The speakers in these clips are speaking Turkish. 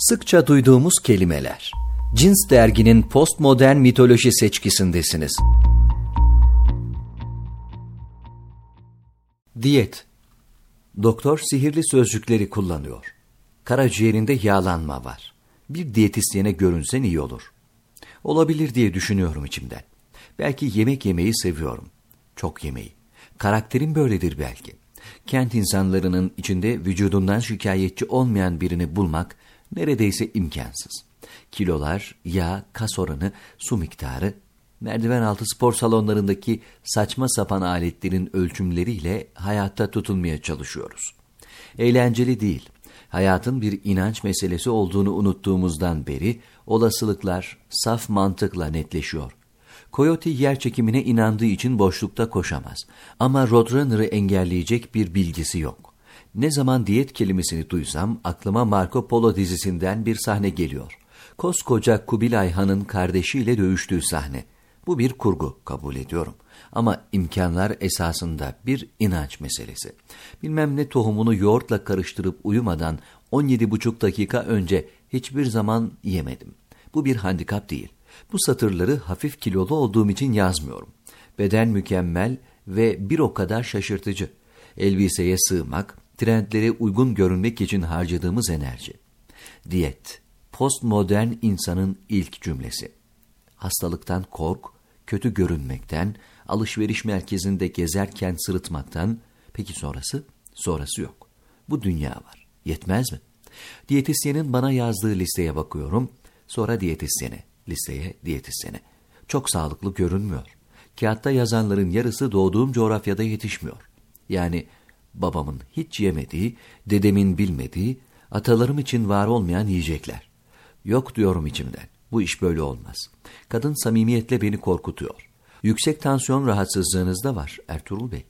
Sıkça duyduğumuz kelimeler. Cins derginin postmodern mitoloji seçkisindesiniz. Diyet. Doktor sihirli sözcükleri kullanıyor. Karaciğerinde yağlanma var. Bir diyetisyene görünsen iyi olur. Olabilir diye düşünüyorum içimden. Belki yemek yemeyi seviyorum. Çok yemeği. Karakterim böyledir belki. Kent insanlarının içinde vücudundan şikayetçi olmayan birini bulmak neredeyse imkansız. Kilolar, yağ, kas oranı, su miktarı, merdiven altı spor salonlarındaki saçma sapan aletlerin ölçümleriyle hayatta tutunmaya çalışıyoruz. Eğlenceli değil. Hayatın bir inanç meselesi olduğunu unuttuğumuzdan beri olasılıklar saf mantıkla netleşiyor. Coyote yer çekimine inandığı için boşlukta koşamaz. Ama Roadrunner'ı engelleyecek bir bilgisi yok. Ne zaman diyet kelimesini duysam aklıma Marco Polo dizisinden bir sahne geliyor. Koskoca Kubilay Han'ın kardeşiyle dövüştüğü sahne. Bu bir kurgu kabul ediyorum. Ama imkanlar esasında bir inanç meselesi. Bilmem ne tohumunu yoğurtla karıştırıp uyumadan 17,5 dakika önce hiçbir zaman yemedim. Bu bir handikap değil. Bu satırları hafif kilolu olduğum için yazmıyorum. Beden mükemmel ve bir o kadar şaşırtıcı. Elbiseye sığmak, trendlere uygun görünmek için harcadığımız enerji. Diyet, postmodern insanın ilk cümlesi. Hastalıktan kork, kötü görünmekten, alışveriş merkezinde gezerken sırıtmaktan, peki sonrası? Sonrası yok. Bu dünya var. Yetmez mi? Diyetisyenin bana yazdığı listeye bakıyorum, sonra diyetisyene, listeye diyetisyene. Çok sağlıklı görünmüyor. Kağıtta yazanların yarısı doğduğum coğrafyada yetişmiyor. Yani babamın hiç yemediği, dedemin bilmediği, atalarım için var olmayan yiyecekler. Yok diyorum içimden. Bu iş böyle olmaz. Kadın samimiyetle beni korkutuyor. Yüksek tansiyon rahatsızlığınız da var Ertuğrul Bey.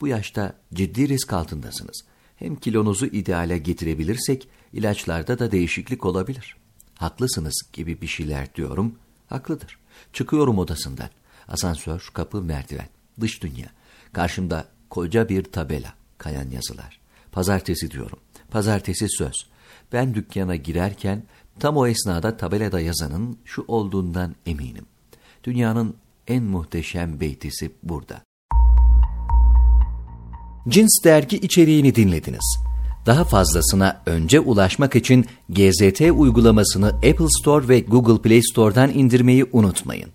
Bu yaşta ciddi risk altındasınız. Hem kilonuzu ideale getirebilirsek ilaçlarda da değişiklik olabilir. Haklısınız gibi bir şeyler diyorum. Haklıdır. Çıkıyorum odasından. Asansör, kapı, merdiven. Dış dünya. Karşımda koca bir tabela. Kayan yazılar. Pazartesi diyorum. Pazartesi söz. Ben dükkana girerken tam o esnada tabelada yazanın şu olduğundan eminim. Dünyanın en muhteşem beytisi burada. Cins dergi içeriğini dinlediniz. Daha fazlasına önce ulaşmak için GZT uygulamasını Apple Store ve Google Play Store'dan indirmeyi unutmayın.